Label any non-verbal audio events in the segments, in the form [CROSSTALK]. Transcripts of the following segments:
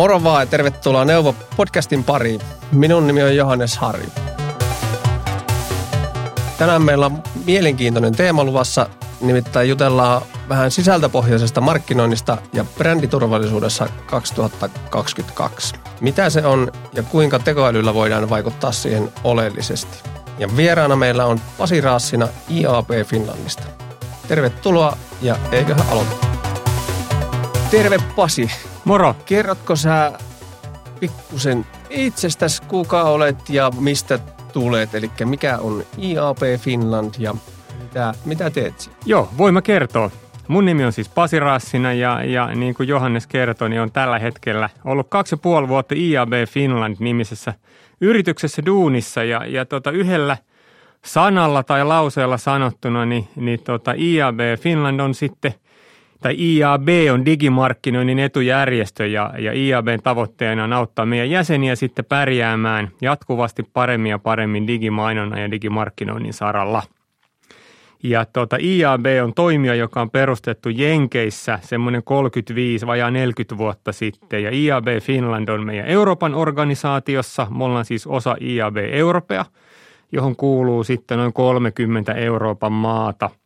Moro vaan ja tervetuloa Neuvo podcastin pariin. Minun nimi on Johannes Harri. Tänään meillä on mielenkiintoinen teema luvassa, nimittäin jutellaan vähän sisältöpohjaisesta markkinoinnista ja bränditurvallisuudessa 2022. Mitä se on ja kuinka tekoälyllä voidaan vaikuttaa siihen oleellisesti. Ja vieraana meillä on Pasi Raassina IAP Finlandista. Tervetuloa ja eiköhän aloittaa. Terve Pasi. Moro. Kerrotko sä pikkusen itsestäsi, kuka olet ja mistä tulet? Eli mikä on IAP Finland ja mitä, mitä teet Joo, voin mä kertoa. Mun nimi on siis Pasi Rassina ja, ja niin kuin Johannes kertoi, niin on tällä hetkellä ollut kaksi ja puoli vuotta IAB Finland-nimisessä yrityksessä duunissa ja, ja tota yhdellä sanalla tai lauseella sanottuna, niin, niin tota IAB Finland on sitten – tai IAB on digimarkkinoinnin etujärjestö ja, ja IABn tavoitteena on auttaa meidän jäseniä sitten pärjäämään jatkuvasti paremmin ja paremmin digimainonnan ja digimarkkinoinnin saralla. Ja tuota, IAB on toimija, joka on perustettu Jenkeissä semmoinen 35 vai 40 vuotta sitten. Ja IAB Finland on meidän Euroopan organisaatiossa. Me ollaan siis osa IAB Europea, johon kuuluu sitten noin 30 Euroopan maata –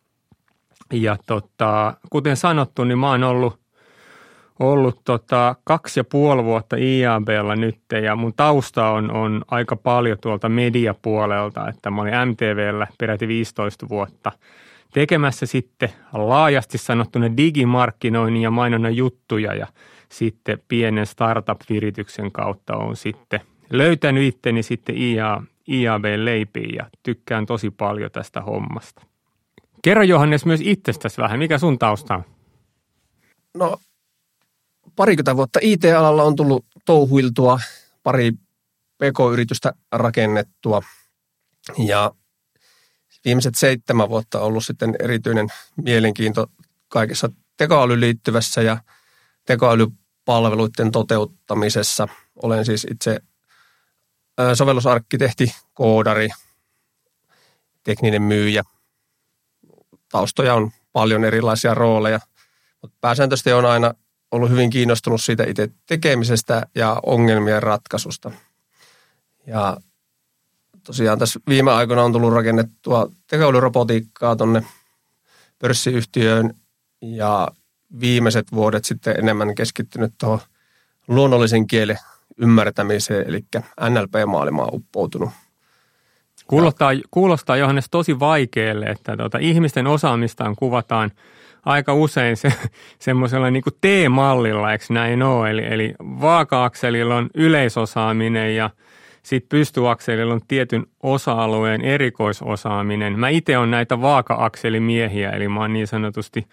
ja tota, kuten sanottu, niin mä oon ollut, ollut tota kaksi ja puoli vuotta IABlla nyt ja mun tausta on, on aika paljon tuolta mediapuolelta, että mä olin MTVllä peräti 15 vuotta tekemässä sitten laajasti sanottuna digimarkkinoinnin ja mainonnan juttuja ja sitten pienen startup-virityksen kautta on sitten löytänyt itteni sitten IA, IAB-leipiin ja tykkään tosi paljon tästä hommasta. Kerro Johannes myös itsestäsi vähän. Mikä sun tausta on? No parikymmentä vuotta IT-alalla on tullut touhuiltua, pari PK-yritystä rakennettua ja viimeiset seitsemän vuotta on ollut sitten erityinen mielenkiinto kaikessa tekoälyyn liittyvässä ja tekoälypalveluiden toteuttamisessa. Olen siis itse sovellusarkkitehti, koodari, tekninen myyjä taustoja on paljon erilaisia rooleja, mutta pääsääntöisesti on aina ollut hyvin kiinnostunut siitä itse tekemisestä ja ongelmien ratkaisusta. Ja tosiaan tässä viime aikoina on tullut rakennettua tekoälyrobotiikkaa tuonne pörssiyhtiöön ja viimeiset vuodet sitten enemmän keskittynyt tuohon luonnollisen kielen ymmärtämiseen, eli NLP-maailmaan uppoutunut Kuulostaa, kuulostaa Johannes tosi vaikealle, että tuota, ihmisten osaamistaan kuvataan aika usein se, [LAUGHS] semmoisella niin kuin T-mallilla, eikö näin ole? Eli, eli vaaka-akselilla on yleisosaaminen ja sitten pystyakselilla on tietyn osa-alueen erikoisosaaminen. Mä itse on näitä vaaka-akselimiehiä, eli mä oon niin sanotusti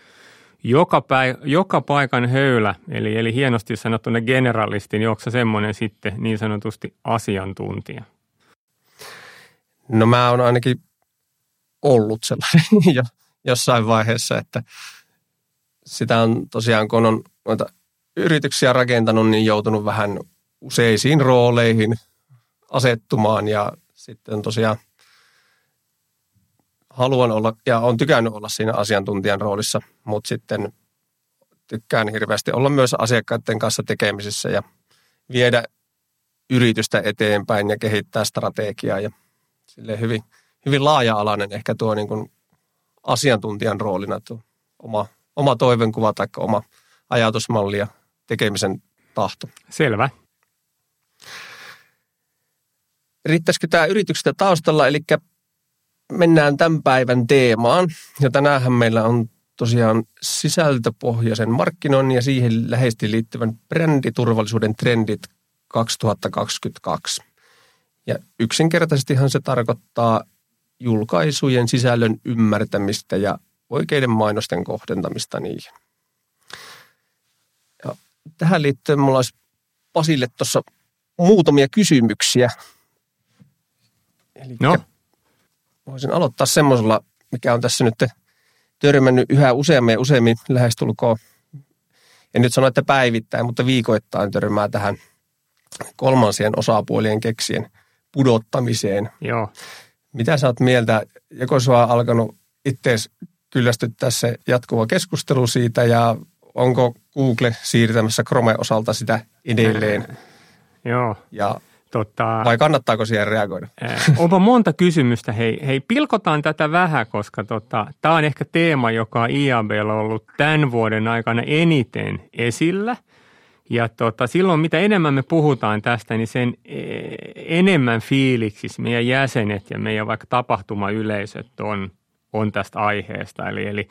joka, päi, joka paikan höylä, eli, eli hienosti sanottuna generalisti, niin onko semmoinen sitten niin sanotusti asiantuntija? No mä oon ainakin ollut sellainen [LAUGHS] jo jossain vaiheessa, että sitä on tosiaan, kun on noita yrityksiä rakentanut, niin joutunut vähän useisiin rooleihin asettumaan ja sitten tosiaan haluan olla ja on tykännyt olla siinä asiantuntijan roolissa, mutta sitten tykkään hirveästi olla myös asiakkaiden kanssa tekemisissä ja viedä yritystä eteenpäin ja kehittää strategiaa ja sille hyvin, hyvin laaja-alainen ehkä tuo niin kuin asiantuntijan roolina tuo oma, oma toivenkuva tai oma ajatusmalli ja tekemisen tahto. Selvä. Riittäisikö tämä yrityksestä taustalla, eli mennään tämän päivän teemaan. Ja tänäänhän meillä on tosiaan sisältöpohjaisen markkinoinnin ja siihen läheisesti liittyvän bränditurvallisuuden trendit 2022. Ja yksinkertaisestihan se tarkoittaa julkaisujen sisällön ymmärtämistä ja oikeiden mainosten kohdentamista niihin. Ja tähän liittyen mulla olisi Pasille tuossa muutamia kysymyksiä. Eli no. voisin aloittaa semmoisella, mikä on tässä nyt törmännyt yhä useammin ja useammin lähestulkoon, en nyt sano, että päivittäin, mutta viikoittain törmää tähän kolmansien osapuolien keksien – pudottamiseen. Joo. Mitä sä oot mieltä, joko sua on alkanut itse kyllästyttää se jatkuva keskustelu siitä ja onko Google siirtämässä Chrome osalta sitä edelleen. Joo. Ja Tota, vai kannattaako siihen reagoida? onpa monta kysymystä. Hei, hei pilkotaan tätä vähän, koska tota, tämä on ehkä teema, joka on IABlla ollut tämän vuoden aikana eniten esillä. Ja tota, silloin mitä enemmän me puhutaan tästä, niin sen e, enemmän fiiliksissä meidän jäsenet ja meidän vaikka tapahtumayleisöt on, on tästä aiheesta. Eli, eli,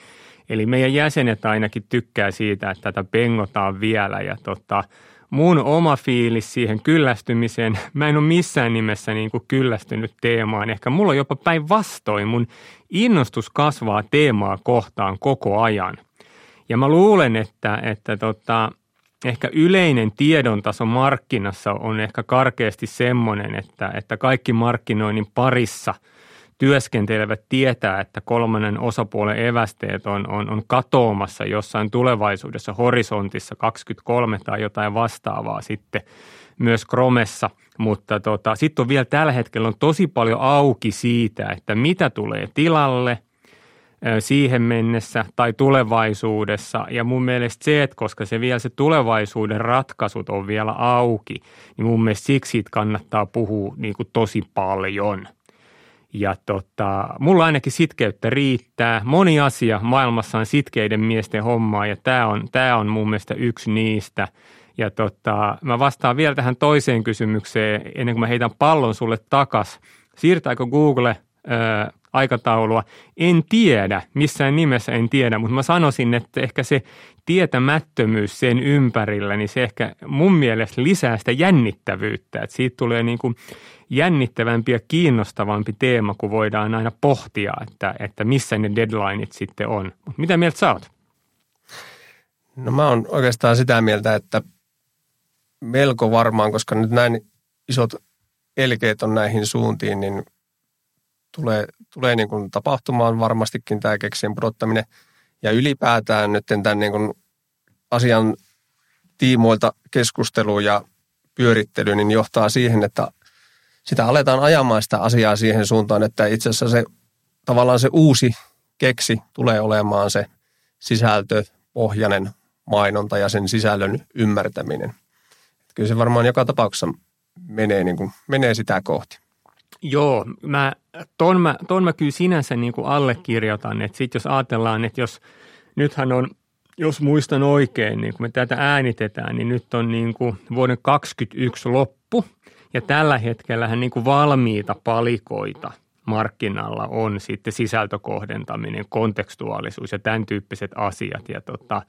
eli meidän jäsenet ainakin tykkää siitä, että tätä pengotaan vielä ja tota, mun oma fiilis siihen kyllästymiseen, [LAUGHS] mä en ole missään nimessä niin kuin kyllästynyt teemaan. Ehkä mulla on jopa päinvastoin, mun innostus kasvaa teemaa kohtaan koko ajan. Ja mä luulen, että, että tota, ehkä yleinen tiedon taso markkinassa on ehkä karkeasti semmoinen, että, että kaikki markkinoinnin parissa – työskentelevät tietää, että kolmannen osapuolen evästeet on, on, on katoamassa jossain tulevaisuudessa horisontissa 23 tai jotain vastaavaa sitten myös Chromessa, mutta tota, sitten on vielä tällä hetkellä on tosi paljon auki siitä, että mitä tulee tilalle siihen mennessä tai tulevaisuudessa. Ja mun mielestä se, että koska se vielä se tulevaisuuden ratkaisut on vielä auki, niin mun mielestä siksi siitä kannattaa puhua niin kuin tosi paljon – ja tota, mulla ainakin sitkeyttä riittää. Moni asia maailmassa on sitkeiden miesten hommaa ja tämä on, tää on mun mielestä yksi niistä. Ja tota, mä vastaan vielä tähän toiseen kysymykseen ennen kuin mä heitän pallon sulle takas. Siirtääkö Google aikataulua? En tiedä, missään nimessä en tiedä, mutta mä sanoisin, että ehkä se tietämättömyys sen ympärillä, niin se ehkä mun mielestä lisää sitä jännittävyyttä. Että siitä tulee niin kuin jännittävämpi ja kiinnostavampi teema, kun voidaan aina pohtia, että, että missä ne deadlineit sitten on. Mitä mieltä sä oot? No mä oon oikeastaan sitä mieltä, että melko varmaan, koska nyt näin isot elkeet on näihin suuntiin, niin tulee, tulee niin kuin tapahtumaan varmastikin tämä keksien pudottaminen. Ja ylipäätään nyt tämän niin kuin asian tiimoilta keskustelu ja pyörittely niin johtaa siihen, että sitä aletaan ajamaan sitä asiaa siihen suuntaan, että itse asiassa se tavallaan se uusi keksi tulee olemaan se sisältöpohjainen mainonta ja sen sisällön ymmärtäminen. Kyllä se varmaan joka tapauksessa menee, niin kuin, menee sitä kohti. Joo, mä, ton, mä, ton mä kyllä sinänsä niin kuin allekirjoitan, että sitten jos ajatellaan, että jos nythän on, jos muistan oikein, niin kun me tätä äänitetään, niin nyt on niin kuin vuoden 2021 loppu – ja tällä hetkellä niin kuin valmiita palikoita markkinalla on sitten sisältökohdentaminen, kontekstuaalisuus ja tämän tyyppiset asiat. Ja tota,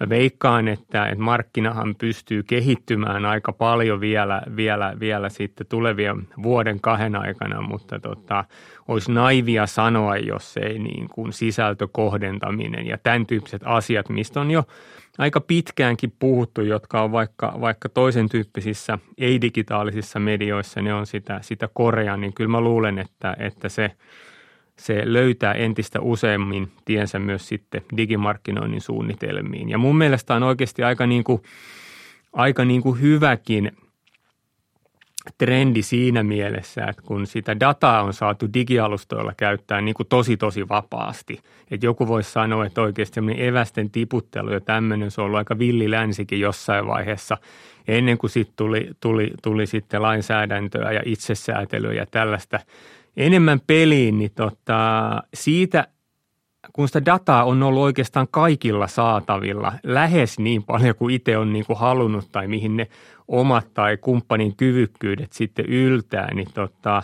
mä veikkaan, että, että markkinahan pystyy kehittymään aika paljon vielä, vielä, vielä sitten tulevien vuoden kahden aikana, mutta tota, olisi naivia sanoa, jos ei niin kuin sisältökohdentaminen ja tämän tyyppiset asiat, mistä on jo aika pitkäänkin puhuttu, jotka on vaikka, vaikka toisen tyyppisissä ei-digitaalisissa medioissa, ne on sitä, sitä korea, niin kyllä mä luulen, että, että se, se löytää entistä useammin tiensä myös sitten digimarkkinoinnin suunnitelmiin. Ja mun mielestä on oikeasti aika, niin kuin, aika niin kuin hyväkin – trendi siinä mielessä, että kun sitä dataa on saatu digialustoilla käyttää niin kuin tosi tosi vapaasti. Että joku voisi sanoa, että oikeasti semmoinen evästen tiputtelu ja tämmöinen, se on ollut aika villi länsikin jossain vaiheessa, ennen kuin sitten tuli, tuli, tuli sitten lainsäädäntöä ja itsesäätelyä ja tällaista enemmän peliin, niin tota, siitä kun sitä dataa on ollut oikeastaan kaikilla saatavilla lähes niin paljon kuin itse on niin kuin halunnut tai mihin ne omat tai kumppanin kyvykkyydet sitten yltää, niin tota,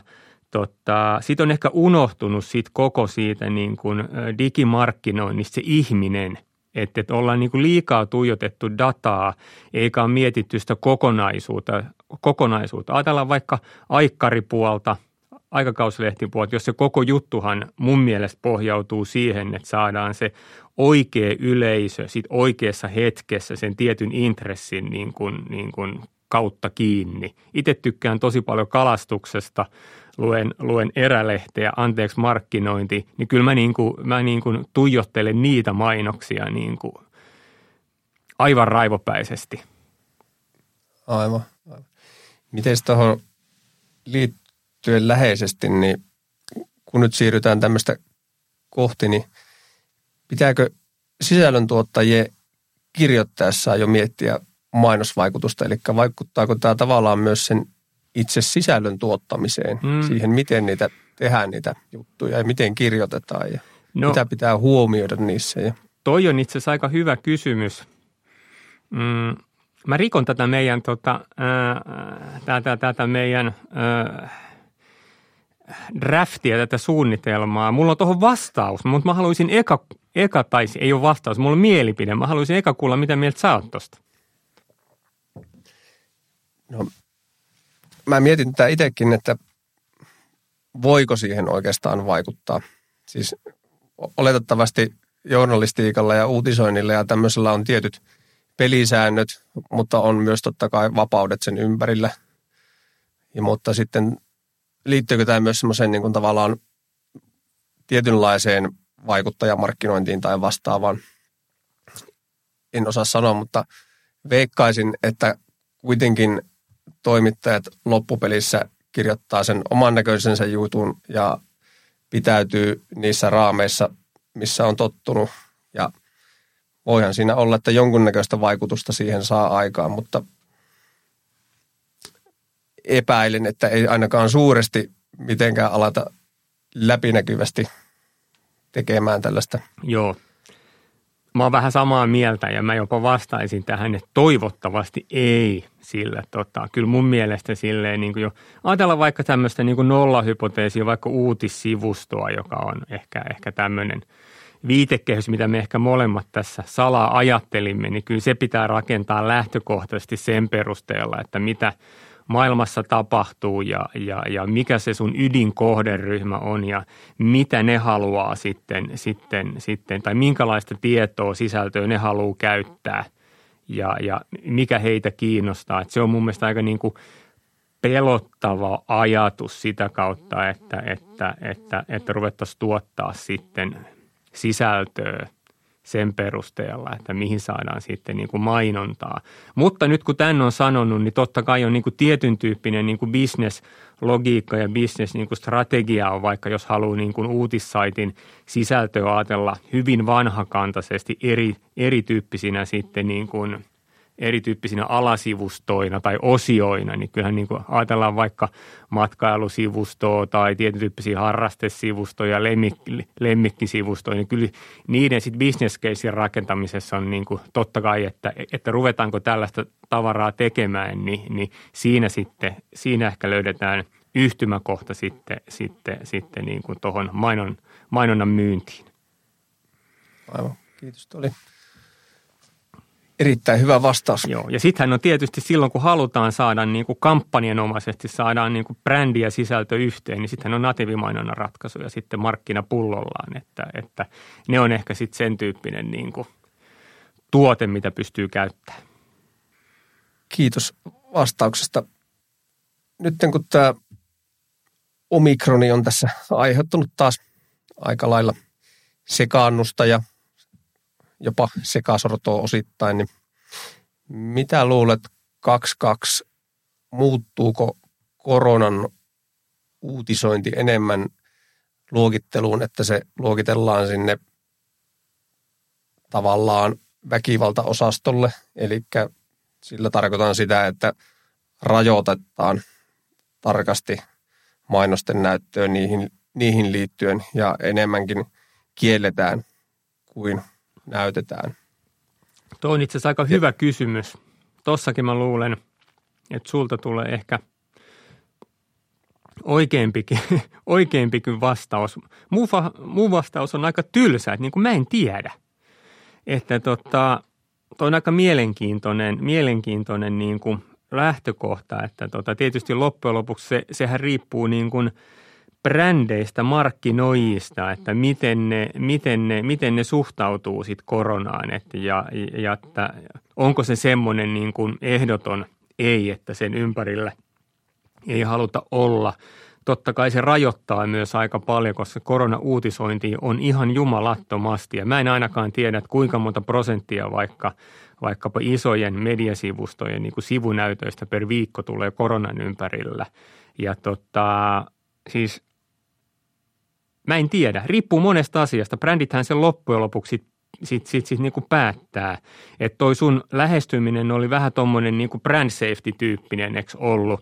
tota, sitten on ehkä unohtunut siitä koko siitä niin kuin digimarkkinoinnista se ihminen, että, että ollaan niin kuin liikaa tuijotettu dataa eikä ole mietitty sitä kokonaisuutta. kokonaisuutta. Ajatellaan vaikka aikkaripuolta, aikakauslehtipuolta, jos se koko juttuhan mun mielestä pohjautuu siihen, että saadaan se oikea yleisö sit oikeassa hetkessä sen tietyn intressin niin kuin, niin kuin kautta kiinni. Itse tykkään tosi paljon kalastuksesta, luen, luen erälehteä, anteeksi markkinointi, niin kyllä mä, niin kuin, mä niin kuin tuijottelen niitä mainoksia niin kuin aivan raivopäisesti. Aivan. aivan. Miten tuohon liittyen läheisesti, niin kun nyt siirrytään tämmöistä kohti, niin pitääkö sisällöntuottajien kirjoittaessaan jo miettiä mainosvaikutusta, eli vaikuttaako tämä tavallaan myös sen itse sisällön tuottamiseen, mm. siihen miten niitä tehdään niitä juttuja ja miten kirjoitetaan ja no, mitä pitää huomioida niissä. Ja. Toi on itse asiassa aika hyvä kysymys. Mm, mä rikon tätä meidän, tota, ää, tätä, tätä meidän ää, draftia, tätä suunnitelmaa. Mulla on tuohon vastaus, mutta mä haluaisin eka, eka, tai ei ole vastaus, mulla on mielipide. Mä haluaisin eka kuulla, mitä mieltä sä oot tosta. No, mä mietin tätä itsekin, että voiko siihen oikeastaan vaikuttaa. Siis oletettavasti journalistiikalla ja uutisoinnilla ja tämmöisellä on tietyt pelisäännöt, mutta on myös totta kai vapaudet sen ympärillä. Ja, mutta sitten liittyykö tämä myös semmoiseen niin kuin tavallaan tietynlaiseen vaikuttajamarkkinointiin tai vastaavaan? En osaa sanoa, mutta veikkaisin, että kuitenkin toimittajat loppupelissä kirjoittaa sen oman näköisensä jutun ja pitäytyy niissä raameissa, missä on tottunut. Ja voihan siinä olla, että jonkunnäköistä vaikutusta siihen saa aikaan, mutta epäilen, että ei ainakaan suuresti mitenkään alata läpinäkyvästi tekemään tällaista. Joo. Mä oon vähän samaa mieltä ja mä jopa vastaisin tähän, että toivottavasti ei sillä. Tota, kyllä mun mielestä silleen niin kuin jo, ajatellaan vaikka tämmöistä niin nollahypoteesia, vaikka uutissivustoa, joka on ehkä, ehkä tämmöinen viitekehys, mitä me ehkä molemmat tässä salaa ajattelimme, niin kyllä se pitää rakentaa lähtökohtaisesti sen perusteella, että mitä – maailmassa tapahtuu ja, ja, ja mikä se sun ydinkohderyhmä on ja mitä ne haluaa sitten, sitten, sitten tai minkälaista tietoa, sisältöä ne haluaa käyttää ja, ja mikä heitä kiinnostaa. Et se on mun mielestä aika niin kuin pelottava ajatus sitä kautta, että, että, että, että ruvettaisiin tuottaa sitten sisältöä – sen perusteella, että mihin saadaan sitten niin kuin mainontaa. Mutta nyt kun tämän on sanonut, niin totta kai on niin kuin tietyn tyyppinen niin kuin business-logiikka ja business niin kuin strategia on, vaikka jos haluaa niin kuin uutissaitin sisältöä ajatella hyvin vanhakantaisesti eri, erityyppisinä sitten niin kuin – erityyppisinä alasivustoina tai osioina, niin kyllähän niin kuin ajatellaan vaikka matkailusivustoa tai tietyn tyyppisiä harrastesivustoja, lemmik, lemmikkisivustoja, niin kyllä niiden sitten business casein rakentamisessa on niin kuin totta kai, että, että ruvetaanko tällaista tavaraa tekemään, niin, niin siinä sitten, siinä ehkä löydetään yhtymäkohta sitten, sitten, sitten niin kuin tuohon mainon, mainonnan myyntiin. Aivan, kiitos. Tuo oli Erittäin hyvä vastaus. Joo, ja sittenhän on tietysti silloin, kun halutaan saada niin kuin kampanjanomaisesti, saadaan niin kuin brändi ja sisältö yhteen, niin sittenhän on natiivimainonnan ratkaisuja sitten markkinapullollaan, että, että ne on ehkä sitten sen tyyppinen niin kuin tuote, mitä pystyy käyttämään. Kiitos vastauksesta. Nyt kun tämä omikroni on tässä aiheuttanut taas aika lailla sekaannusta ja jopa sekasortoa osittain, niin mitä luulet 22, muuttuuko koronan uutisointi enemmän luokitteluun, että se luokitellaan sinne tavallaan väkivaltaosastolle, eli sillä tarkoitan sitä, että rajoitetaan tarkasti mainosten näyttöön niihin, niihin liittyen ja enemmänkin kielletään kuin näytetään? Tuo on itse asiassa aika hyvä kysymys. Tossakin mä luulen, että sulta tulee ehkä oikeampikin, [LAUGHS] oikeampikin vastaus. Muu, muu vastaus on aika tylsä, että niin kuin mä en tiedä. Että tota, toi on aika mielenkiintoinen, mielenkiintoinen niin kuin lähtökohta, että tota, tietysti loppujen lopuksi se, sehän riippuu niin kuin – brändeistä, markkinoijista, että miten ne, miten ne, miten ne suhtautuu sitten koronaan että ja, ja että onko se semmoinen niin kuin ehdoton ei, että sen ympärillä ei haluta olla. Totta kai se rajoittaa myös aika paljon, koska korona-uutisointi on ihan jumalattomasti. Ja mä en ainakaan tiedä, että kuinka monta prosenttia vaikka, vaikkapa isojen mediasivustojen niin kuin sivunäytöistä per viikko tulee koronan ympärillä. Ja tota, siis – Mä en tiedä. Riippuu monesta asiasta. Brändithän sen loppujen lopuksi sit, sit, sit niin kuin päättää. Että toi sun lähestyminen oli vähän tuommoinen niin brand safety-tyyppinen, eikö ollut?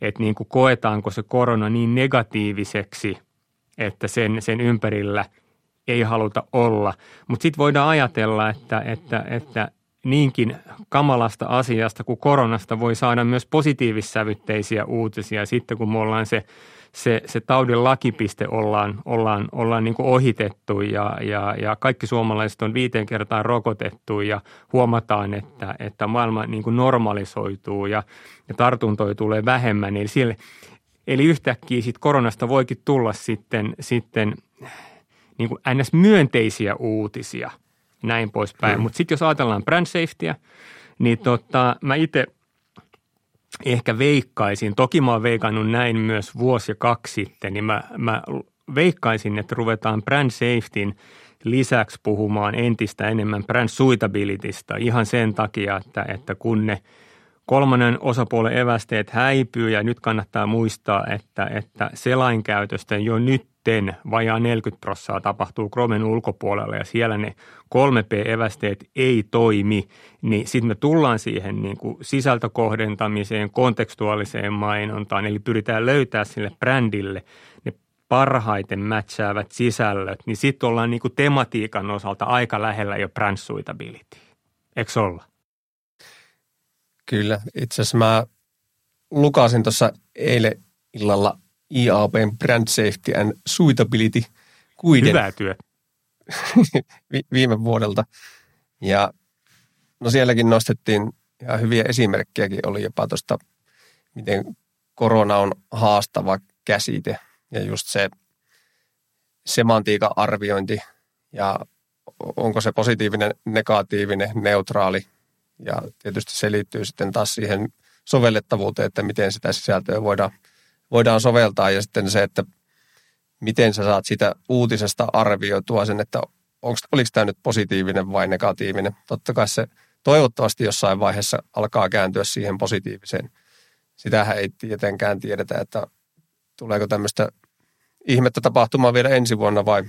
Että niin kuin koetaanko se korona niin negatiiviseksi, että sen, sen ympärillä ei haluta olla. Mutta sitten voidaan ajatella, että, että, että niinkin kamalasta asiasta kuin koronasta voi saada myös positiivissävytteisiä uutisia sitten, kun me ollaan se, se, se taudin lakipiste ollaan, ollaan, ollaan niin kuin ohitettu ja, ja, ja kaikki suomalaiset on viiteen kertaan rokotettu ja huomataan, että, että maailma niin kuin normalisoituu ja, ja tartuntoja tulee vähemmän. Eli, siellä, eli yhtäkkiä sit koronasta voikin tulla sitten, sitten niin kuin ns. myönteisiä uutisia – näin poispäin. Mm. Mutta sitten jos ajatellaan brand safetyä, niin tota, mä itse ehkä veikkaisin, toki mä oon veikannut näin myös vuosi ja kaksi sitten, niin mä, mä veikkaisin, että ruvetaan brand safetyn lisäksi puhumaan entistä enemmän brand suitabilitysta ihan sen takia, että, että kun ne kolmannen osapuolen evästeet häipyy ja nyt kannattaa muistaa, että, että selainkäytöstä jo nyt sitten vajaa 40 prossaa tapahtuu Chromen ulkopuolella ja siellä ne 3P-evästeet ei toimi, niin sitten me tullaan siihen niin kuin sisältökohdentamiseen, kontekstuaaliseen mainontaan, eli pyritään löytää sille brändille ne parhaiten matchaavat sisällöt, niin sitten ollaan niin kuin tematiikan osalta aika lähellä jo brand suitability. Eikö olla? Kyllä. Itse asiassa mä lukasin tuossa eilen illalla IABn Brand Safety and Suitability kuiden. Hyvää työ. [LAUGHS] viime vuodelta. Ja no sielläkin nostettiin ja hyviä esimerkkejäkin oli jopa tuosta, miten korona on haastava käsite ja just se semantiikan arviointi ja onko se positiivinen, negatiivinen, neutraali ja tietysti se liittyy sitten taas siihen sovellettavuuteen, että miten sitä sisältöä voidaan – voidaan soveltaa ja sitten se, että miten sä saat sitä uutisesta arvioitua sen, että onko, oliko tämä nyt positiivinen vai negatiivinen. Totta kai se toivottavasti jossain vaiheessa alkaa kääntyä siihen positiiviseen. Sitähän ei tietenkään tiedetä, että tuleeko tämmöistä ihmettä tapahtumaan vielä ensi vuonna vai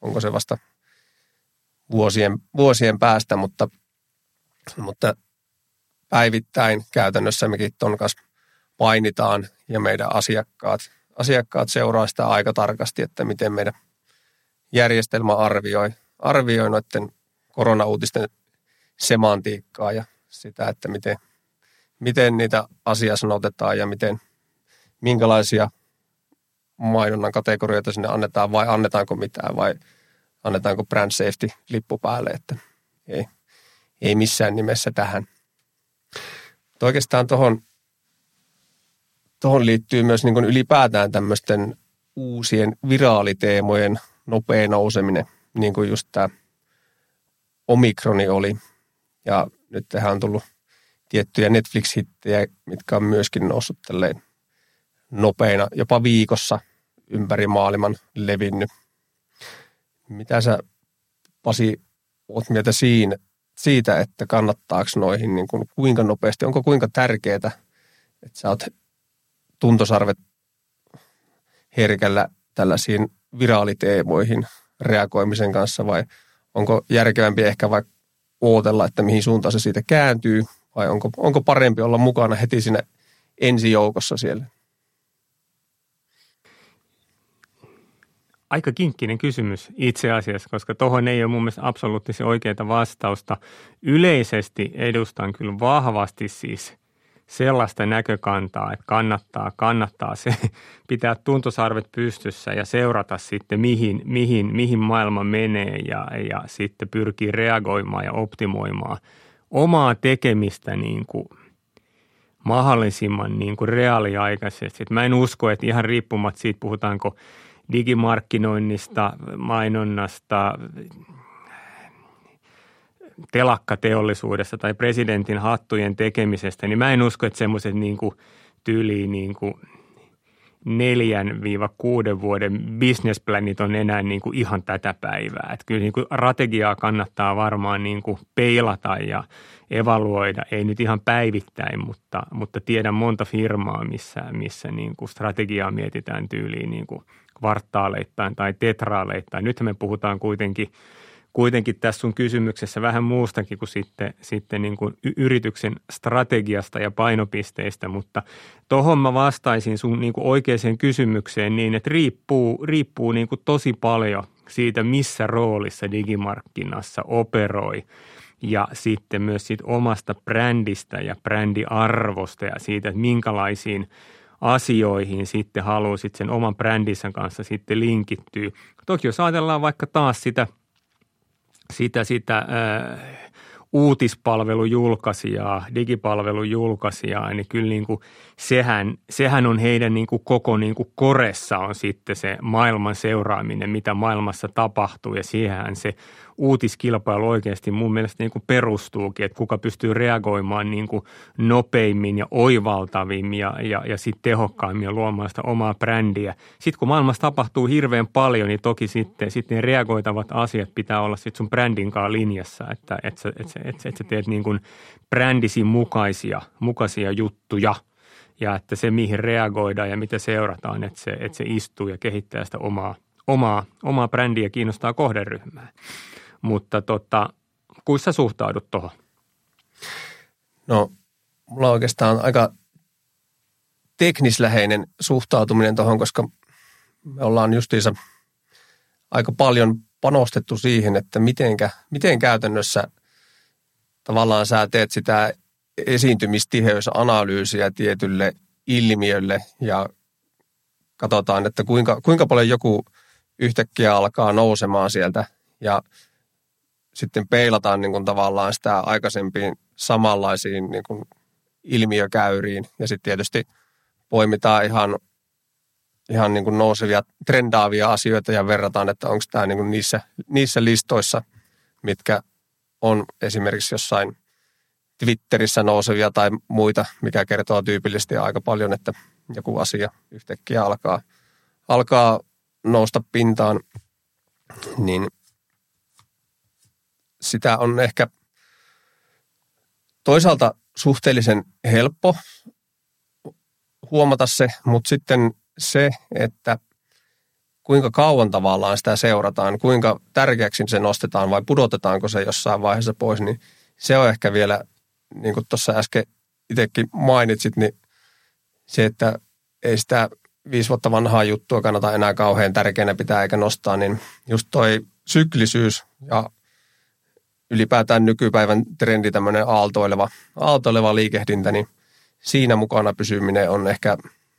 onko se vasta vuosien, vuosien päästä, mutta, mutta päivittäin käytännössä mekin ton kanssa painitaan ja meidän asiakkaat, asiakkaat seuraa sitä aika tarkasti, että miten meidän järjestelmä arvioi, arvioi noiden koronauutisten semantiikkaa ja sitä, että miten, miten niitä asiasanotetaan ja miten, minkälaisia mainonnan kategorioita sinne annetaan vai annetaanko mitään vai annetaanko brand safety lippu päälle, että ei, ei missään nimessä tähän. Oikeastaan tuohon tuohon liittyy myös niin kuin ylipäätään tämmöisten uusien viraaliteemojen nopea nouseminen, niin kuin just tämä Omikroni oli. Ja nyt tähän on tullut tiettyjä Netflix-hittejä, mitkä on myöskin noussut tälleen nopeina, jopa viikossa ympäri maailman levinnyt. Mitä sä, Pasi, oot mieltä siinä, siitä, että kannattaako noihin, niin kuin, kuinka nopeasti, onko kuinka tärkeää, että sä oot tuntosarvet herkällä tällaisiin viraaliteemoihin reagoimisen kanssa vai onko järkevämpi ehkä vaikka ootella, että mihin suuntaan se siitä kääntyy vai onko, onko parempi olla mukana heti siinä ensijoukossa siellä? Aika kinkkinen kysymys itse asiassa, koska tuohon ei ole mun mielestä absoluuttisesti oikeaa vastausta. Yleisesti edustan kyllä vahvasti siis – sellaista näkökantaa, että kannattaa, kannattaa se [LAUGHS] pitää tuntosarvet pystyssä ja seurata sitten, mihin, mihin, mihin maailma menee ja, ja sitten pyrkii reagoimaan ja optimoimaan omaa tekemistä niin kuin mahdollisimman niin kuin reaaliaikaisesti. Et mä en usko, että ihan riippumatta siitä, puhutaanko digimarkkinoinnista, mainonnasta, telakkateollisuudesta tai presidentin hattujen tekemisestä, niin mä en usko, että semmoiset niin tyyliin niin neljän viiva kuuden vuoden businessplanit on enää niin kuin ihan tätä päivää. Että kyllä niin kuin strategiaa kannattaa varmaan niin kuin peilata ja evaluoida, ei nyt ihan päivittäin, mutta, mutta tiedän monta firmaa, missä, missä niin kuin strategiaa mietitään tyyliin niin kuin kvartaaleittain tai tetraaleittain. Nyt me puhutaan kuitenkin – kuitenkin tässä sun kysymyksessä vähän muustakin kuin sitten, sitten niin kuin yrityksen strategiasta ja painopisteistä, mutta tuohon mä vastaisin sun niin kuin oikeaan kysymykseen niin, että riippuu, riippuu niin kuin tosi paljon siitä, missä roolissa digimarkkinassa operoi ja sitten myös siitä omasta brändistä ja brändiarvosta ja siitä, että minkälaisiin asioihin sitten haluaisit sen oman brändissä kanssa sitten linkittyä. Toki jos ajatellaan vaikka taas sitä, sitä, sitä äh, uutispalvelujulkaisijaa, digipalvelujulkaisijaa, niin kyllä niin kuin sehän, sehän on heidän niin kuin koko niin kuin koressa on sitten se maailman seuraaminen, mitä maailmassa tapahtuu ja siihenhän se uutiskilpailu oikeasti mun mielestä niin kuin perustuukin, että kuka pystyy reagoimaan niin kuin nopeimmin ja oivaltavimmin ja, ja, ja sitten tehokkaimmin ja luomaan sitä omaa brändiä. Sitten kun maailmassa tapahtuu hirveän paljon, niin toki sitten, sitten ne reagoitavat asiat pitää olla sitten sun brändin kanssa linjassa, että et sä, et sä, et sä, et sä teet niin kuin brändisi mukaisia, mukaisia juttuja – ja että se, mihin reagoidaan ja mitä seurataan, että se, että se istuu ja kehittää sitä omaa, omaa, omaa brändiä kiinnostaa kohderyhmää. Mutta tota, kuinka sä suhtaudut tuohon? No, mulla on oikeastaan aika teknisläheinen suhtautuminen tuohon, koska me ollaan justiinsa aika paljon panostettu siihen, että mitenkä, miten käytännössä tavallaan sä teet sitä esiintymistiheysanalyysiä tietylle ilmiölle ja katsotaan, että kuinka, kuinka paljon joku yhtäkkiä alkaa nousemaan sieltä ja sitten peilataan niin kuin tavallaan sitä aikaisempiin samanlaisiin niin kuin ilmiökäyriin. Ja sitten tietysti poimitaan ihan, ihan niin kuin nousevia, trendaavia asioita ja verrataan, että onko tämä niin kuin niissä, niissä listoissa, mitkä on esimerkiksi jossain Twitterissä nousevia tai muita, mikä kertoo tyypillisesti aika paljon, että joku asia yhtäkkiä alkaa, alkaa nousta pintaan, niin sitä on ehkä toisaalta suhteellisen helppo huomata se, mutta sitten se, että kuinka kauan tavallaan sitä seurataan, kuinka tärkeäksi se nostetaan vai pudotetaanko se jossain vaiheessa pois, niin se on ehkä vielä, niin kuin tuossa äsken itsekin mainitsit, niin se, että ei sitä viisi vuotta vanhaa juttua kannata enää kauhean tärkeänä pitää eikä nostaa, niin just toi syklisyys ja ylipäätään nykypäivän trendi, tämmöinen aaltoileva, aaltoileva liikehdintä, niin siinä mukana pysyminen on ehkä,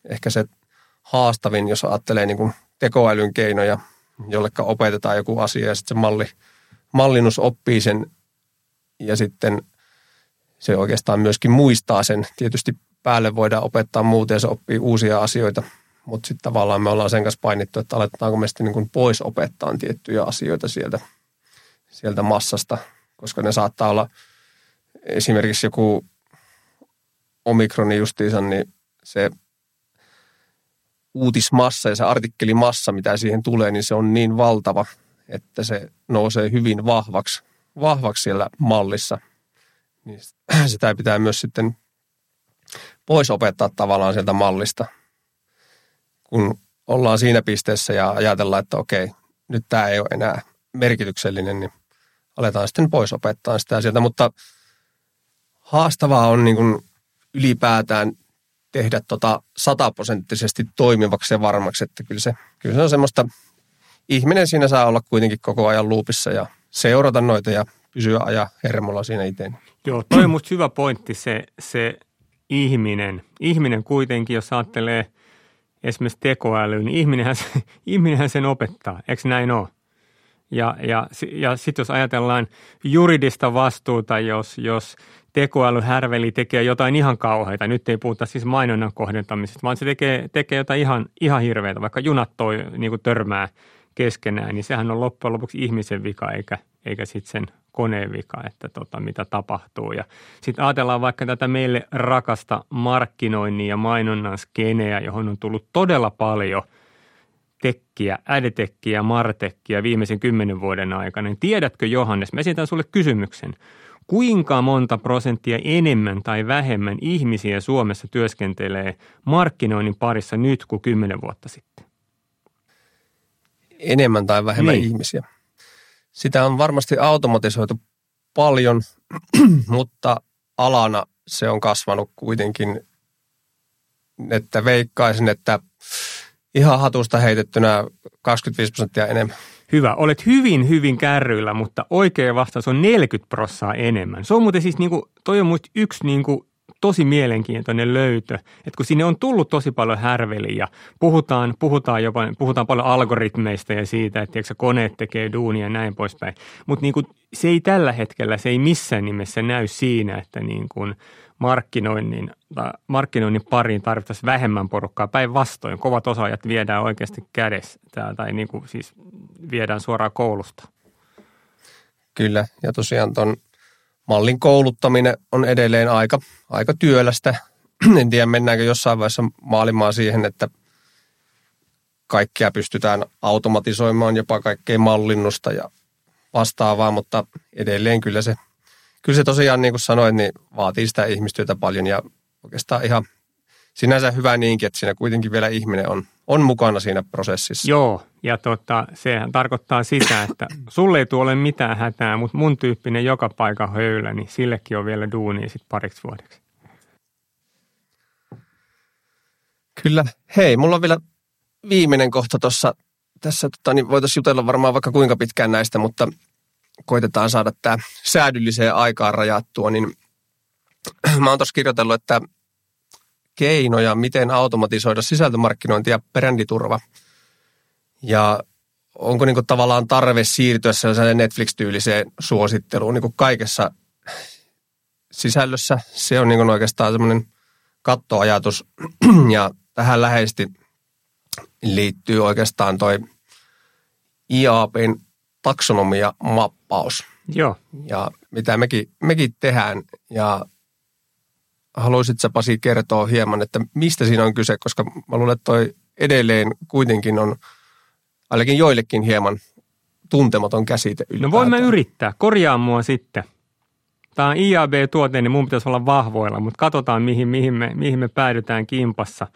ehkä se haastavin, jos ajattelee niin kuin tekoälyn keinoja, jollekka opetetaan joku asia ja sitten se malli, mallinnus oppii sen ja sitten se oikeastaan myöskin muistaa sen. Tietysti päälle voidaan opettaa muuta ja se oppii uusia asioita, mutta sitten tavallaan me ollaan sen kanssa painittu, että aletaanko me sitten niin kuin pois opettaa tiettyjä asioita sieltä, sieltä massasta – koska ne saattaa olla esimerkiksi joku omikroni justiinsa, niin se uutismassa ja se artikkelimassa, mitä siihen tulee, niin se on niin valtava, että se nousee hyvin vahvaksi, vahvaksi siellä mallissa. Niin [CLEARS THROAT] sitä pitää myös sitten pois opettaa tavallaan sieltä mallista, kun ollaan siinä pisteessä ja ajatellaan, että okei, nyt tämä ei ole enää merkityksellinen, niin – aletaan sitten pois opettaa sitä sieltä, mutta haastavaa on niin kuin ylipäätään tehdä tota sataprosenttisesti toimivaksi ja varmaksi, että kyllä se, kyllä se on semmoista, ihminen siinä saa olla kuitenkin koko ajan luupissa ja seurata noita ja pysyä aja hermolla siinä itse. Joo, toi on musta hyvä pointti se, se ihminen. Ihminen kuitenkin, jos ajattelee esimerkiksi tekoälyä, niin ihminenhän, [LAUGHS] ihminenhän sen opettaa, eikö näin ole? Ja, ja, ja sitten jos ajatellaan juridista vastuuta, jos, jos tekoäly härveli tekee jotain ihan kauheita, nyt ei puhuta siis mainonnan kohdentamisesta, vaan se tekee, tekee jotain ihan, ihan hirveätä, vaikka junat toi niin kuin törmää keskenään, niin sehän on loppujen lopuksi ihmisen vika eikä, eikä sitten sen koneen vika, että tota, mitä tapahtuu. Ja sitten ajatellaan vaikka tätä meille rakasta markkinoinnin ja mainonnan skeneä, johon on tullut todella paljon – tekkiä, ädetekkiä, martekkiä viimeisen kymmenen vuoden aikana, niin tiedätkö Johannes, mä esitän sulle kysymyksen. Kuinka monta prosenttia enemmän tai vähemmän ihmisiä Suomessa työskentelee markkinoinnin parissa nyt kuin kymmenen vuotta sitten? Enemmän tai vähemmän niin. ihmisiä. Sitä on varmasti automatisoitu paljon, [CLEARS THROAT] mutta alana se on kasvanut kuitenkin, että veikkaisin, että ihan hatusta heitettynä 25 prosenttia enemmän. Hyvä. Olet hyvin, hyvin kärryillä, mutta oikea vastaus on 40 prosenttia enemmän. Se on muuten siis, niin kuin, toi on yksi niin kuin, tosi mielenkiintoinen löytö, että kun sinne on tullut tosi paljon härveliä, puhutaan, puhutaan, jopa, puhutaan paljon algoritmeista ja siitä, että tiedätkö, koneet tekee duunia ja näin poispäin, mutta niin kuin, se ei tällä hetkellä, se ei missään nimessä näy siinä, että niin kuin markkinoinnin, markkinoinnin pariin tarvittaisiin vähemmän porukkaa. Päinvastoin, kovat osaajat viedään oikeasti kädessä tai niin kuin siis viedään suoraan koulusta. Kyllä, ja tosiaan tuon mallin kouluttaminen on edelleen aika, aika työlästä. [CLEARS THROAT] En tiedä, mennäänkö jossain vaiheessa maailmaa siihen, että kaikkea pystytään automatisoimaan, jopa kaikkea mallinnusta ja vastaavaa, mutta edelleen kyllä se, kyllä se tosiaan, niin kuin sanoin, niin vaatii sitä ihmistyötä paljon ja oikeastaan ihan sinänsä hyvä niinkin, että siinä kuitenkin vielä ihminen on, on mukana siinä prosessissa. Joo, ja tota, sehän tarkoittaa sitä, että sulle ei tule mitään hätää, mutta mun tyyppinen joka paikan höylä, niin sillekin on vielä duunia sitten pariksi vuodeksi. Kyllä. Hei, mulla on vielä viimeinen kohta tuossa. Tässä tota, niin voitaisiin jutella varmaan vaikka kuinka pitkään näistä, mutta koitetaan saada tämä säädylliseen aikaan rajattua. Niin [CLEARS THROAT] mä oon tuossa kirjoitellut, että keinoja, miten automatisoida sisältömarkkinointi ja bränditurva. Ja onko niin kuin tavallaan tarve siirtyä sellaiseen Netflix-tyyliseen suositteluun niin kuin kaikessa sisällössä. Se on niin kuin oikeastaan semmoinen kattoajatus [CLEARS THROAT] ja tähän läheisesti liittyy oikeastaan toi IAPin taksonomia mappaus. Joo. Ja mitä mekin, mekin tehdään ja haluaisitko Pasi kertoa hieman, että mistä siinä on kyse, koska mä luulen, että toi edelleen kuitenkin on ainakin joillekin hieman tuntematon käsite ylipäätään. No voimme yrittää. Korjaa mua sitten. Tämä on IAB-tuote, niin mun pitäisi olla vahvoilla, mutta katsotaan, mihin, mihin, me, mihin me päädytään kimpassa.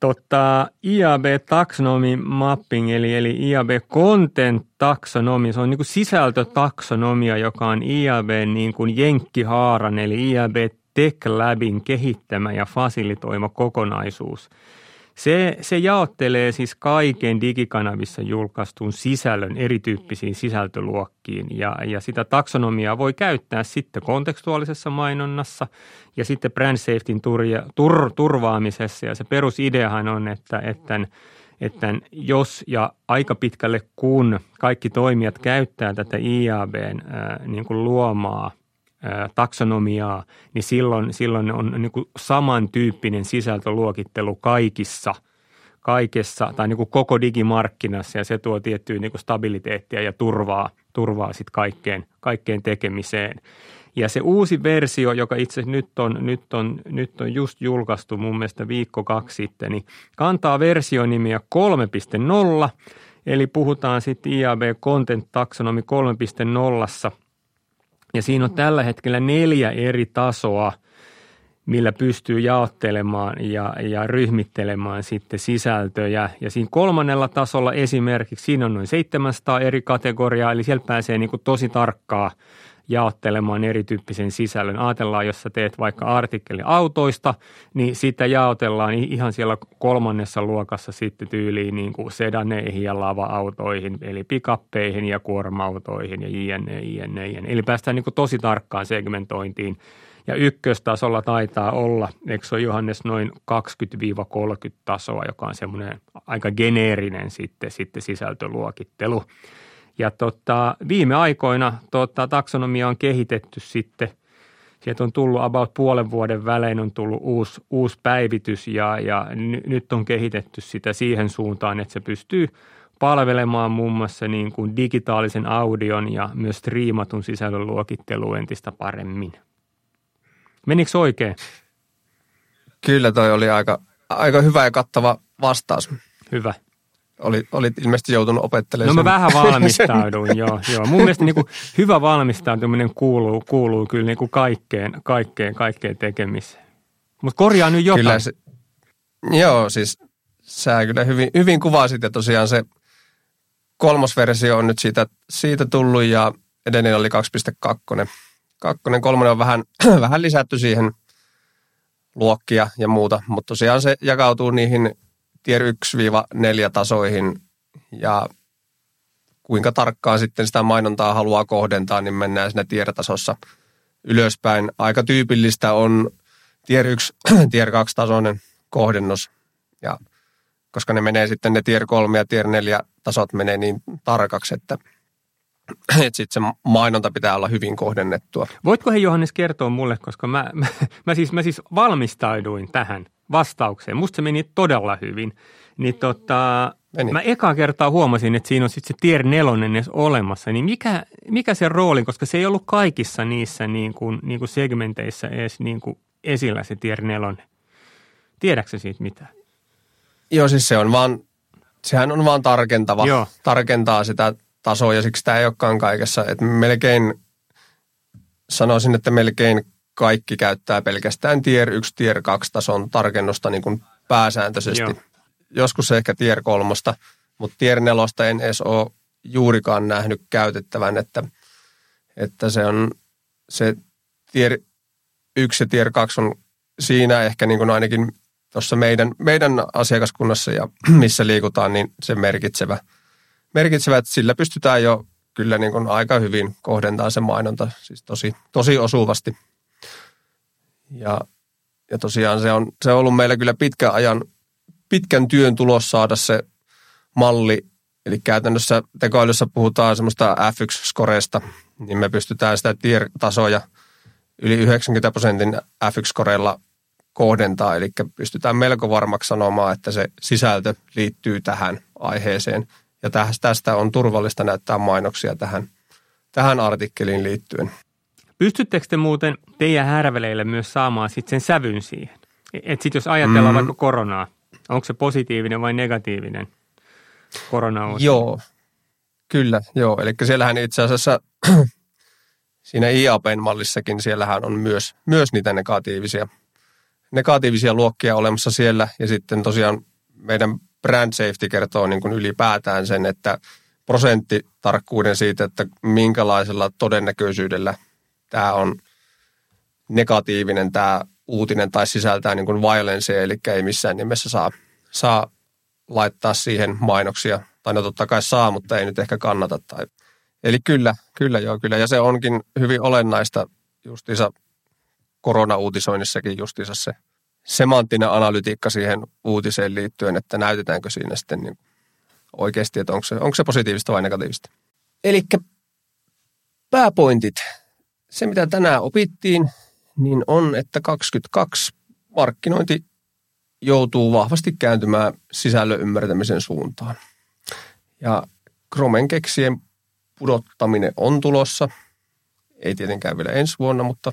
Totta, IAB Taxonomy Mapping, eli, eli IAB Content Taxonomy, se on niin kuin sisältötaksonomia, joka on IAB niin kuin jenkkihaaran, eli IAB Tech Labin kehittämä ja fasilitoima kokonaisuus. Se, se jaottelee siis kaiken digikanavissa julkaistun sisällön erityyppisiin sisältöluokkiin ja, ja sitä taksonomiaa voi käyttää sitten kontekstuaalisessa mainonnassa ja sitten brand safetyn turja, tur, turvaamisessa. Ja se perusideahan on, että, että, että jos ja aika pitkälle kun kaikki toimijat käyttää tätä IABn ää, niin kuin luomaa – taksonomiaa, niin silloin, silloin on niin kuin samantyyppinen sisältöluokittelu kaikissa, kaikessa tai niin kuin koko digimarkkinassa ja se tuo tiettyä niin kuin stabiliteettia ja turvaa, turvaa sitten kaikkeen, kaikkeen tekemiseen. Ja se uusi versio, joka itse nyt on, nyt on, nyt on just julkaistu mun mielestä viikko kaksi sitten, niin kantaa versionimiä 3.0, eli puhutaan sitten IAB Content Taxonomy 3.0 – ja siinä on tällä hetkellä neljä eri tasoa, millä pystyy jaottelemaan ja, ja ryhmittelemään sitten sisältöjä. Ja siinä kolmannella tasolla esimerkiksi siinä on noin 700 eri kategoriaa, eli siellä pääsee niin kuin tosi tarkkaa jaottelemaan erityyppisen sisällön. Ajatellaan, jos sä teet vaikka artikkeli autoista, niin sitä jaotellaan ihan siellä kolmannessa luokassa sitten tyyliin niin kuin sedaneihin ja lava-autoihin, eli pikappeihin ja kuorma-autoihin ja jne, jne, jne. Eli päästään niin kuin tosi tarkkaan segmentointiin. Ja ykköstasolla taitaa olla, eikö se ole Johannes noin 20-30 tasoa, joka on semmoinen aika geneerinen sitten, sitten sisältöluokittelu. Ja tota, viime aikoina tota, taksonomia on kehitetty sitten. Sieltä on tullut about puolen vuoden välein on tullut uusi, uusi päivitys ja, ja n- nyt on kehitetty sitä siihen suuntaan, että se pystyy palvelemaan muun muassa niin kuin digitaalisen audion ja myös striimatun sisällön luokittelu entistä paremmin. Menikö oikein? Kyllä toi oli aika, aika hyvä ja kattava vastaus. Hyvä. Oli, olit ilmeisesti joutunut opettelemaan No mä vähän [LAUGHS] valmistauduin, joo, joo. Mun mielestä niin kuin hyvä valmistautuminen kuuluu, kuuluu kyllä niin kuin kaikkeen, kaikkeen, kaikkeen tekemiseen. Mutta korjaa nyt jotain. Kyllä se, joo, siis sä kyllä hyvin, hyvin kuvasit ja tosiaan se kolmas versio on nyt siitä, siitä tullut ja edellinen oli 2.2. Kakkonen, kolmonen on vähän, [CLEARS THROAT] vähän lisätty siihen luokkia ja muuta, mutta tosiaan se jakautuu niihin tier 1-4 tasoihin ja kuinka tarkkaan sitten sitä mainontaa haluaa kohdentaa, niin mennään siinä tier-tasossa ylöspäin. Aika tyypillistä on tier 1, [CLEARS THROAT] tier 2 tasoinen kohdennus ja koska ne menee sitten ne tier 3 ja tier 4 tasot menee niin tarkaksi, että, [CLEARS THROAT] että sitten se mainonta pitää olla hyvin kohdennettua. Voitko he Johannes kertoa mulle, koska mä, mä, [LAUGHS] mä, siis, mä siis valmistauduin tähän vastaukseen. Musta se meni todella hyvin. Niin tota, meni. mä ekaa kertaa huomasin, että siinä on sitten se tier nelonen edes olemassa. Niin mikä, mikä se rooli, koska se ei ollut kaikissa niissä niin kuin, niin kuin segmenteissä edes niin kuin esillä se tier nelonen. Tiedätkö siitä mitään? Joo, siis se on vaan, sehän on vaan tarkentava, Joo. tarkentaa sitä tasoa ja siksi tämä ei olekaan kaikessa. Että melkein, sanoisin, että melkein kaikki käyttää pelkästään tier 1, tier 2 tason tarkennusta niin kuin pääsääntöisesti. Joo. Joskus ehkä tier kolmosta, mutta tier nelosta en edes ole juurikaan nähnyt käytettävän, että, että se on se tier 1 ja tier 2 on siinä ehkä niin kuin ainakin tuossa meidän, meidän asiakaskunnassa ja [CLEARS THROAT] missä liikutaan, niin se merkitsevä, merkitsevä, että sillä pystytään jo kyllä niin kuin aika hyvin kohdentamaan se mainonta, siis tosi, tosi osuvasti. Ja, ja tosiaan se on, se on ollut meillä kyllä pitkän ajan, pitkän työn tulos saada se malli, eli käytännössä tekoälyssä puhutaan semmoista F1-skoreista, niin me pystytään sitä tier-tasoja yli 90 prosentin F1-skoreilla kohdentaa, eli pystytään melko varmaksi sanomaan, että se sisältö liittyy tähän aiheeseen. Ja tästä on turvallista näyttää mainoksia tähän, tähän artikkeliin liittyen. Pystyttekö te muuten teidän härveleille myös saamaan sitten sen sävyn siihen? Että sitten jos ajatellaan mm. vaikka koronaa, onko se positiivinen vai negatiivinen korona Joo, kyllä, joo. Eli siellähän itse asiassa [CLEARS THROAT] siinä IAPn mallissakin siellähän on myös, myös niitä negatiivisia – negatiivisia luokkia olemassa siellä ja sitten tosiaan meidän brand safety kertoo niin kuin ylipäätään sen, että prosenttitarkkuuden siitä, että minkälaisella todennäköisyydellä tämä on negatiivinen tämä uutinen tai sisältää niin kuin violence, eli ei missään nimessä saa, saa laittaa siihen mainoksia. Tai no totta kai saa, mutta ei nyt ehkä kannata. Tai... Eli kyllä, kyllä joo, kyllä. Ja se onkin hyvin olennaista justiinsa korona-uutisoinnissakin justiinsa se semanttinen analytiikka siihen uutiseen liittyen, että näytetäänkö siinä sitten niin oikeasti, että onko se, onko se positiivista vai negatiivista. Eli pääpointit. Se, mitä tänään opittiin, niin on, että 22 markkinointi joutuu vahvasti kääntymään sisällön ymmärtämisen suuntaan. Ja Chromen keksien pudottaminen on tulossa. Ei tietenkään vielä ensi vuonna, mutta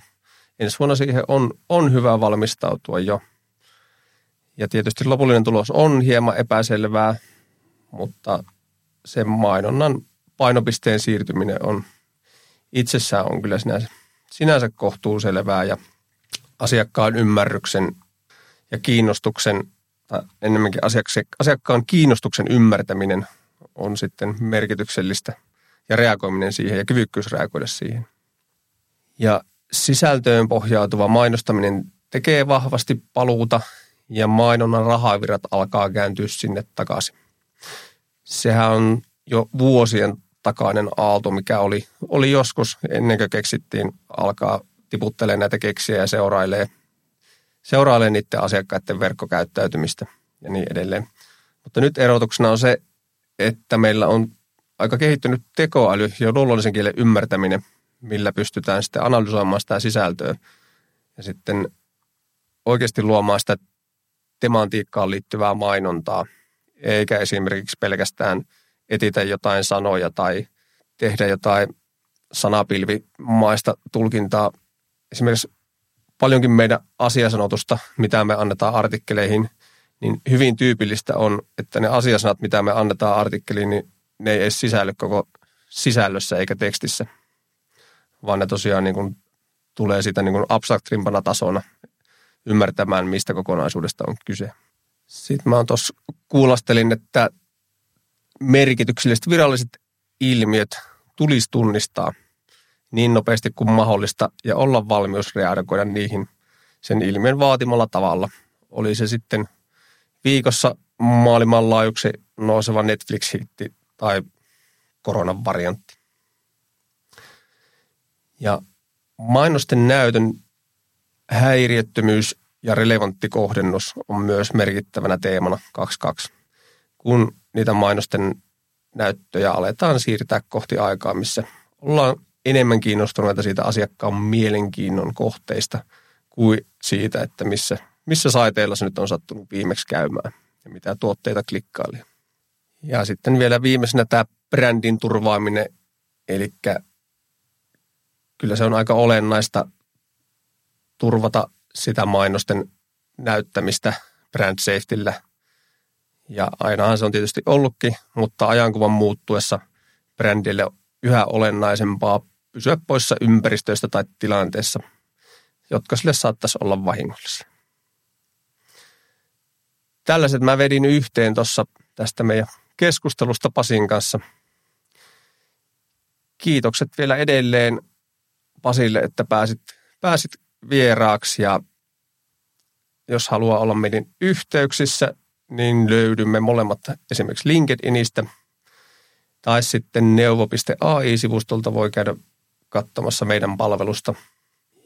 ensi vuonna siihen on, on hyvä valmistautua jo. Ja tietysti lopullinen tulos on hieman epäselvää, mutta sen mainonnan painopisteen siirtyminen on itsessään on kyllä sinänsä, sinänsä kohtuu selvää ja asiakkaan ymmärryksen ja kiinnostuksen, tai enemmänkin asiakkaan kiinnostuksen ymmärtäminen on sitten merkityksellistä ja reagoiminen siihen ja kyvykkyys reagoida siihen. Ja sisältöön pohjautuva mainostaminen tekee vahvasti paluuta ja mainonnan rahavirrat alkaa kääntyä sinne takaisin. Sehän on jo vuosien takainen aalto, mikä oli, oli joskus ennen kuin keksittiin alkaa tiputtelemaan näitä keksiä ja seurailee, seurailee niiden asiakkaiden verkkokäyttäytymistä ja niin edelleen. Mutta nyt erotuksena on se, että meillä on aika kehittynyt tekoäly ja luonnollisen kielen ymmärtäminen, millä pystytään sitten analysoimaan sitä sisältöä ja sitten oikeasti luomaan sitä tematiikkaan liittyvää mainontaa, eikä esimerkiksi pelkästään etitä jotain sanoja tai tehdä jotain sanapilvimaista tulkintaa. Esimerkiksi paljonkin meidän asiasanotusta, mitä me annetaan artikkeleihin, niin hyvin tyypillistä on, että ne asiasanat, mitä me annetaan artikkeliin, niin ne ei edes sisälly koko sisällössä eikä tekstissä vaan ne tosiaan niin kuin tulee sitä niin kuin abstraktimpana tasona ymmärtämään, mistä kokonaisuudesta on kyse. Sitten mä tuossa kuulastelin, että merkitykselliset viralliset ilmiöt tulisi tunnistaa niin nopeasti kuin mahdollista ja olla valmius reagoida niihin sen ilmiön vaatimalla tavalla. Oli se sitten viikossa maailmanlaajuksi nouseva Netflix-hitti tai koronan variantti. Ja mainosten näytön häiriöttömyys ja relevantti kohdennus on myös merkittävänä teemana 22, kun niitä mainosten näyttöjä aletaan siirtää kohti aikaa, missä ollaan enemmän kiinnostuneita siitä asiakkaan mielenkiinnon kohteista kuin siitä, että missä, missä saiteilla se nyt on sattunut viimeksi käymään ja mitä tuotteita klikkaili. Ja sitten vielä viimeisenä tämä brändin turvaaminen, eli kyllä se on aika olennaista turvata sitä mainosten näyttämistä brand safetyllä. Ja ainahan se on tietysti ollutkin, mutta ajankuvan muuttuessa brändille yhä olennaisempaa pysyä poissa ympäristöistä tai tilanteessa, jotka sille saattaisi olla vahingollisia. Tällaiset mä vedin yhteen tuossa tästä meidän keskustelusta Pasin kanssa. Kiitokset vielä edelleen Pasille, että pääsit, pääsit vieraaksi ja jos haluaa olla meidän yhteyksissä, niin löydymme molemmat esimerkiksi LinkedInistä tai sitten neuvo.ai-sivustolta voi käydä katsomassa meidän palvelusta.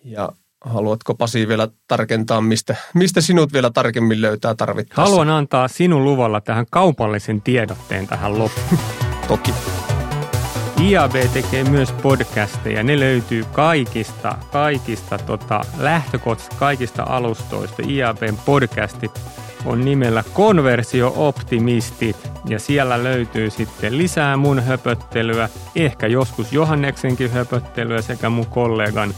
Ja haluatko Pasi vielä tarkentaa, mistä, mistä sinut vielä tarkemmin löytää tarvittaessa? Haluan antaa sinun luvalla tähän kaupallisen tiedotteen tähän loppuun. Toki. IAB tekee myös podcasteja. Ne löytyy kaikista, kaikista tota, lähtökohtaisista, kaikista alustoista. IABn podcastit on nimellä Konversio-optimistit ja siellä löytyy sitten lisää mun höpöttelyä, ehkä joskus Johanneksenkin höpöttelyä sekä mun kollegan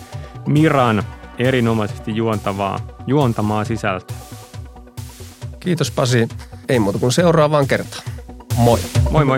Miran erinomaisesti juontavaa, juontamaa sisältöä. Kiitos Pasi. Ei muuta kuin seuraavaan kertaan. Moi. Moi moi.